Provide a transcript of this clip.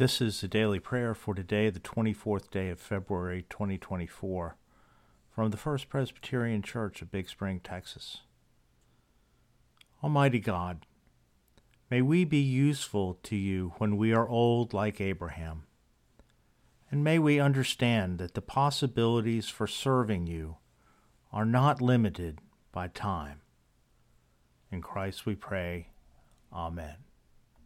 This is the daily prayer for today, the 24th day of February 2024, from the First Presbyterian Church of Big Spring, Texas. Almighty God, may we be useful to you when we are old like Abraham. And may we understand that the possibilities for serving you are not limited by time. In Christ we pray. Amen.